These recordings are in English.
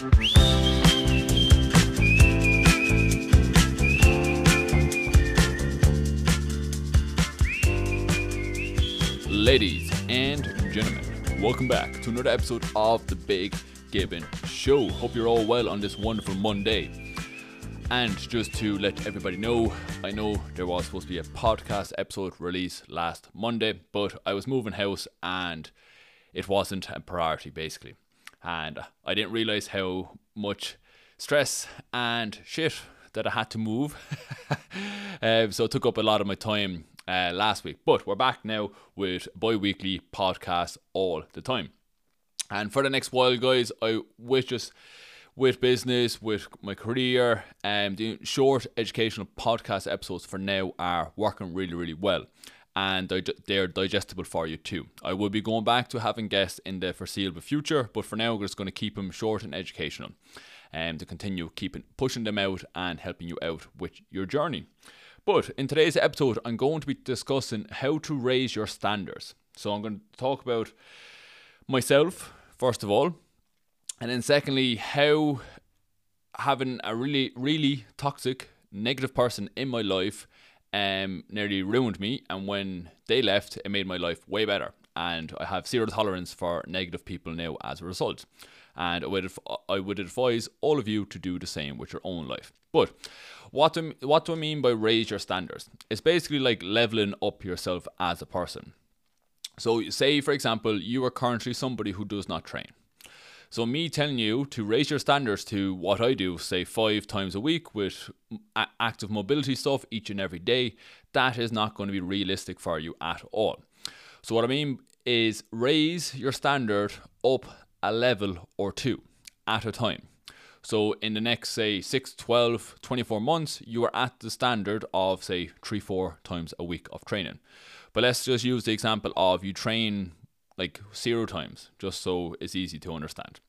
Ladies and gentlemen, welcome back to another episode of the Big Gibbon Show. Hope you're all well on this wonderful Monday. And just to let everybody know, I know there was supposed to be a podcast episode released last Monday, but I was moving house and it wasn't a priority basically. And I didn't realize how much stress and shit that I had to move. um, so it took up a lot of my time uh, last week. But we're back now with bi weekly podcasts all the time. And for the next while, guys, I wish just with business, with my career, um, doing short educational podcast episodes for now are working really, really well. And they're digestible for you too. I will be going back to having guests in the foreseeable future, but for now, we're just going to keep them short and educational and um, to continue keeping pushing them out and helping you out with your journey. But in today's episode, I'm going to be discussing how to raise your standards. So I'm going to talk about myself, first of all, and then secondly, how having a really, really toxic, negative person in my life um, nearly ruined me. And when they left, it made my life way better. And I have zero tolerance for negative people now as a result. And I would, I would advise all of you to do the same with your own life. But what do, what do I mean by raise your standards? It's basically like leveling up yourself as a person. So, say for example, you are currently somebody who does not train. So, me telling you to raise your standards to what I do, say five times a week with active mobility stuff each and every day, that is not going to be realistic for you at all. So, what I mean is raise your standard up a level or two at a time. So in the next, say, 6, 12, 24 months, you are at the standard of, say, 3, 4 times a week of training. But let's just use the example of you train like zero times, just so it's easy to understand.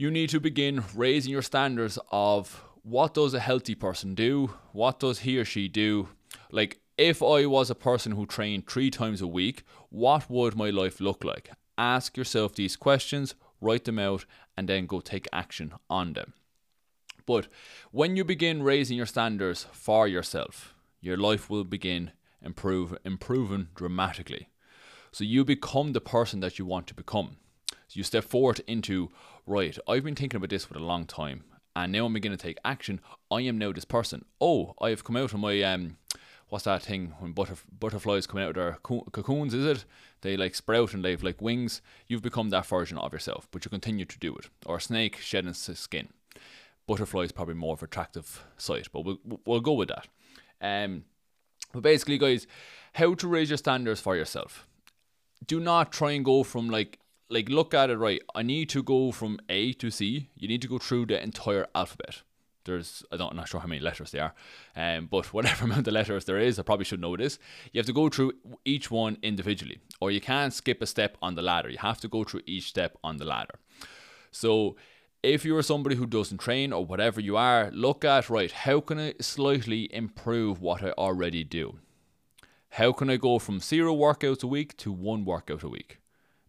You need to begin raising your standards of what does a healthy person do? What does he or she do? Like, if I was a person who trained three times a week, what would my life look like? Ask yourself these questions, write them out, and then go take action on them. But when you begin raising your standards for yourself, your life will begin improve improving dramatically. So you become the person that you want to become. So you step forward into right, I've been thinking about this for a long time and now I'm beginning to take action. I am now this person. Oh, I have come out of my um what's that thing when butterf- butterflies come out of their co- cocoons? Is it they like sprout and they've like wings? You've become that version of yourself, but you continue to do it. Or a snake shedding its skin. Butterfly is probably more of an attractive sight, but we'll we'll go with that. Um, but basically, guys, how to raise your standards for yourself. Do not try and go from like like look at it right. I need to go from A to C. You need to go through the entire alphabet there's I don't I'm not sure how many letters they are, um, but whatever amount of letters there is, I probably should know this. You have to go through each one individually, or you can't skip a step on the ladder. You have to go through each step on the ladder. So if you are somebody who doesn't train or whatever you are, look at right, how can I slightly improve what I already do? How can I go from zero workouts a week to one workout a week?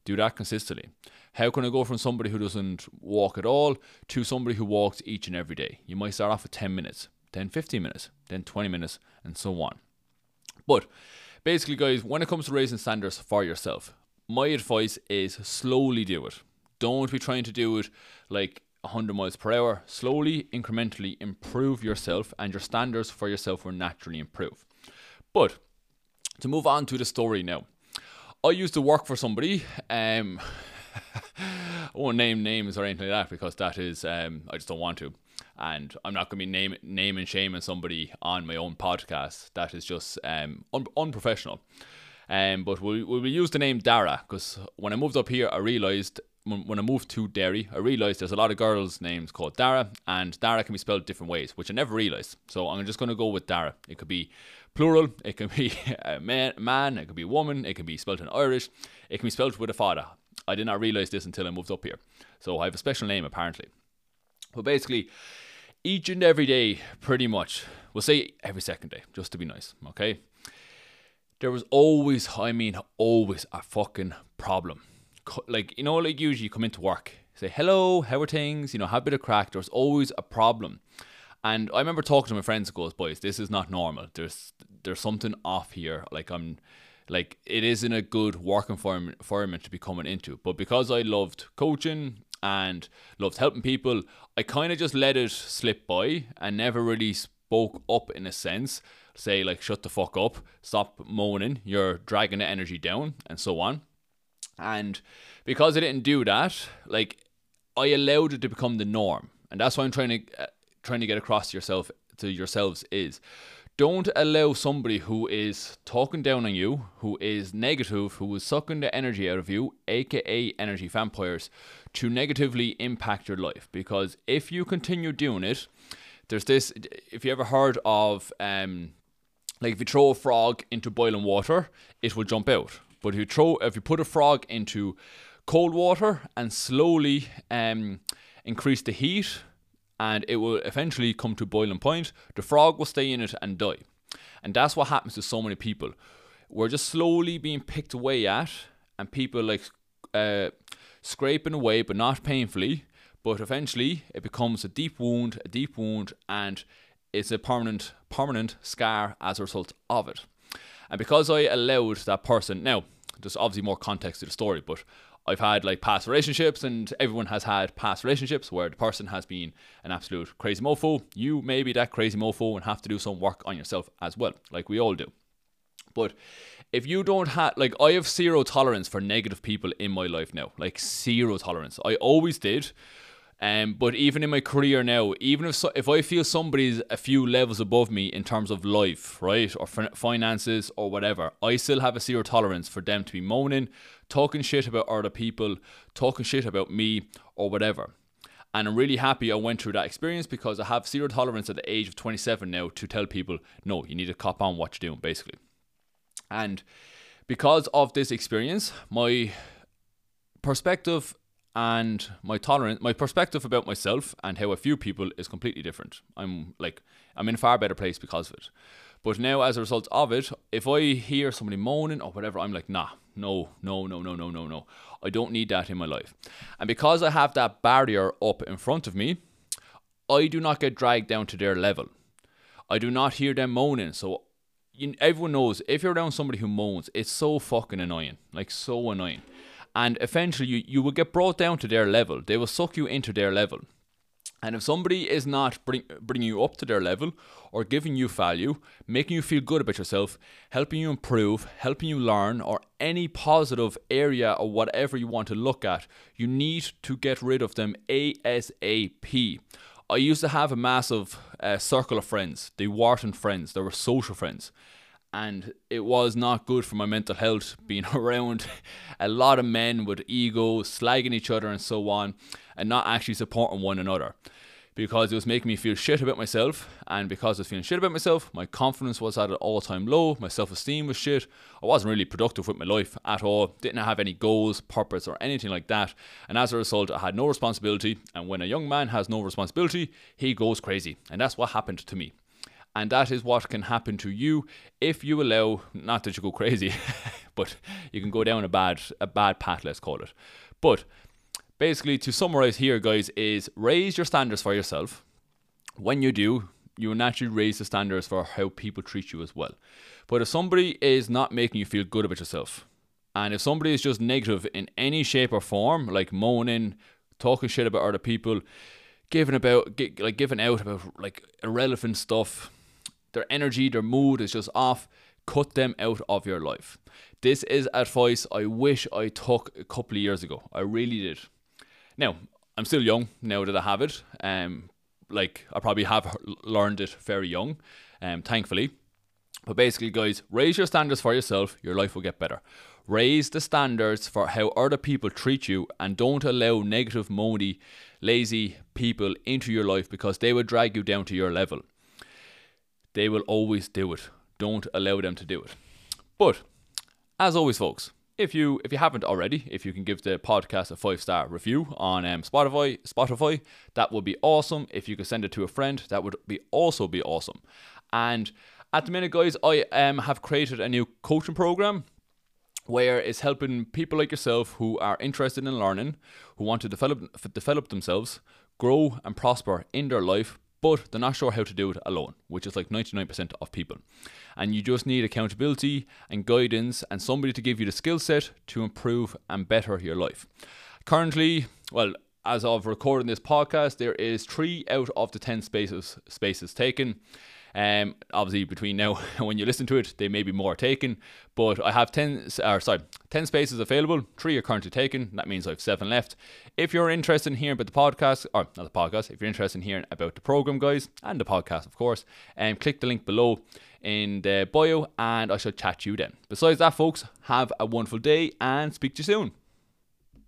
Do that consistently. How can I go from somebody who doesn't walk at all to somebody who walks each and every day? You might start off with 10 minutes, then 15 minutes, then 20 minutes, and so on. But basically, guys, when it comes to raising standards for yourself, my advice is slowly do it. Don't be trying to do it like 100 miles per hour. Slowly, incrementally improve yourself, and your standards for yourself will naturally improve. But to move on to the story now, I used to work for somebody. Um, I won't name names or anything like that because that is um, I just don't want to, and I'm not going to be name name and shaming somebody on my own podcast. That is just um, un- unprofessional. Um, but we we'll, we'll use the name Dara because when I moved up here, I realised when, I moved to Derry, I realised there's a lot of girls' names called Dara, and Dara can be spelled different ways, which I never realised. So I'm just going to go with Dara. It could be plural, it can be a man, man, it could be a woman, it can be spelled in Irish, it can be spelled with a fada. I did not realize this until I moved up here. So I have a special name apparently. But basically, each and every day, pretty much, we'll say every second day, just to be nice, okay? There was always, I mean, always a fucking problem. Like, you know, like usually you come into work, say hello, how are things? You know, have a bit of crack. There's always a problem. And I remember talking to my friends, goes, boys, this is not normal. There's there's something off here. Like I'm like it isn't a good work environment to be coming into. But because I loved coaching and loved helping people, I kind of just let it slip by and never really spoke up in a sense. Say like shut the fuck up, stop moaning, you're dragging the energy down, and so on. And because I didn't do that, like I allowed it to become the norm, and that's why I'm trying to uh, trying to get across to yourself to yourselves is don't allow somebody who is talking down on you, who is negative, who is sucking the energy out of you, aka energy vampires, to negatively impact your life. Because if you continue doing it, there's this. If you ever heard of, um, like if you throw a frog into boiling water, it will jump out. But if you throw, if you put a frog into cold water and slowly um, increase the heat, and it will eventually come to boiling point. The frog will stay in it and die. And that's what happens to so many people. We're just slowly being picked away at, and people like uh, scraping away, but not painfully. But eventually, it becomes a deep wound, a deep wound, and it's a permanent, permanent scar as a result of it. And because I allowed that person, now there's obviously more context to the story, but I've had like past relationships, and everyone has had past relationships where the person has been an absolute crazy mofo. You may be that crazy mofo and have to do some work on yourself as well, like we all do. But if you don't have, like, I have zero tolerance for negative people in my life now, like, zero tolerance. I always did. Um, but even in my career now, even if so, if I feel somebody's a few levels above me in terms of life, right, or finances or whatever, I still have a zero tolerance for them to be moaning, talking shit about other people, talking shit about me or whatever. And I'm really happy I went through that experience because I have zero tolerance at the age of 27 now to tell people, no, you need to cop on what you're doing, basically. And because of this experience, my perspective and my tolerance my perspective about myself and how I view people is completely different. I'm like i'm in a far better place because of it. But now as a result of it if i hear somebody moaning or whatever i'm like nah no no no no no no no. I don't need that in my life. And because i have that barrier up in front of me i do not get dragged down to their level. I do not hear them moaning. So you, everyone knows if you're around somebody who moans it's so fucking annoying. Like so annoying and eventually you, you will get brought down to their level. They will suck you into their level. And if somebody is not bring, bringing you up to their level or giving you value, making you feel good about yourself, helping you improve, helping you learn, or any positive area or whatever you want to look at, you need to get rid of them ASAP. I used to have a massive uh, circle of friends. They weren't friends, they were social friends and it was not good for my mental health being around a lot of men with ego, slagging each other and so on, and not actually supporting one another. Because it was making me feel shit about myself, and because I was feeling shit about myself, my confidence was at an all time low, my self esteem was shit. I wasn't really productive with my life at all, didn't have any goals, purpose, or anything like that, and as a result, I had no responsibility. And when a young man has no responsibility, he goes crazy, and that's what happened to me. And that is what can happen to you if you allow, not that you go crazy, but you can go down a bad, a bad path, let's call it. But basically, to summarize here, guys, is raise your standards for yourself. When you do, you will naturally raise the standards for how people treat you as well. But if somebody is not making you feel good about yourself, and if somebody is just negative in any shape or form, like moaning, talking shit about other people, giving about like giving out about like irrelevant stuff, their energy, their mood is just off, cut them out of your life. This is advice I wish I took a couple of years ago. I really did. Now, I'm still young now that I have it. Um, like I probably have learned it very young, um, thankfully. But basically, guys, raise your standards for yourself, your life will get better. Raise the standards for how other people treat you and don't allow negative, moody, lazy people into your life because they will drag you down to your level. They will always do it. Don't allow them to do it. But as always, folks, if you if you haven't already, if you can give the podcast a five star review on um, Spotify, Spotify, that would be awesome. If you could send it to a friend, that would be also be awesome. And at the minute, guys, I um have created a new coaching program where it's helping people like yourself who are interested in learning, who want to develop develop themselves, grow and prosper in their life, but they're not sure how to do it alone, which is like 99% of people. And you just need accountability and guidance and somebody to give you the skill set to improve and better your life. Currently, well, as of recording this podcast, there is three out of the 10 spaces spaces taken. Um, obviously, between now and when you listen to it, they may be more taken. But I have ten, or sorry, ten spaces available. Three are currently taken. That means I have seven left. If you're interested in hearing about the podcast, or not the podcast, if you're interested in hearing about the program, guys, and the podcast, of course, um, click the link below in the bio, and I shall chat you then. Besides that, folks, have a wonderful day and speak to you soon.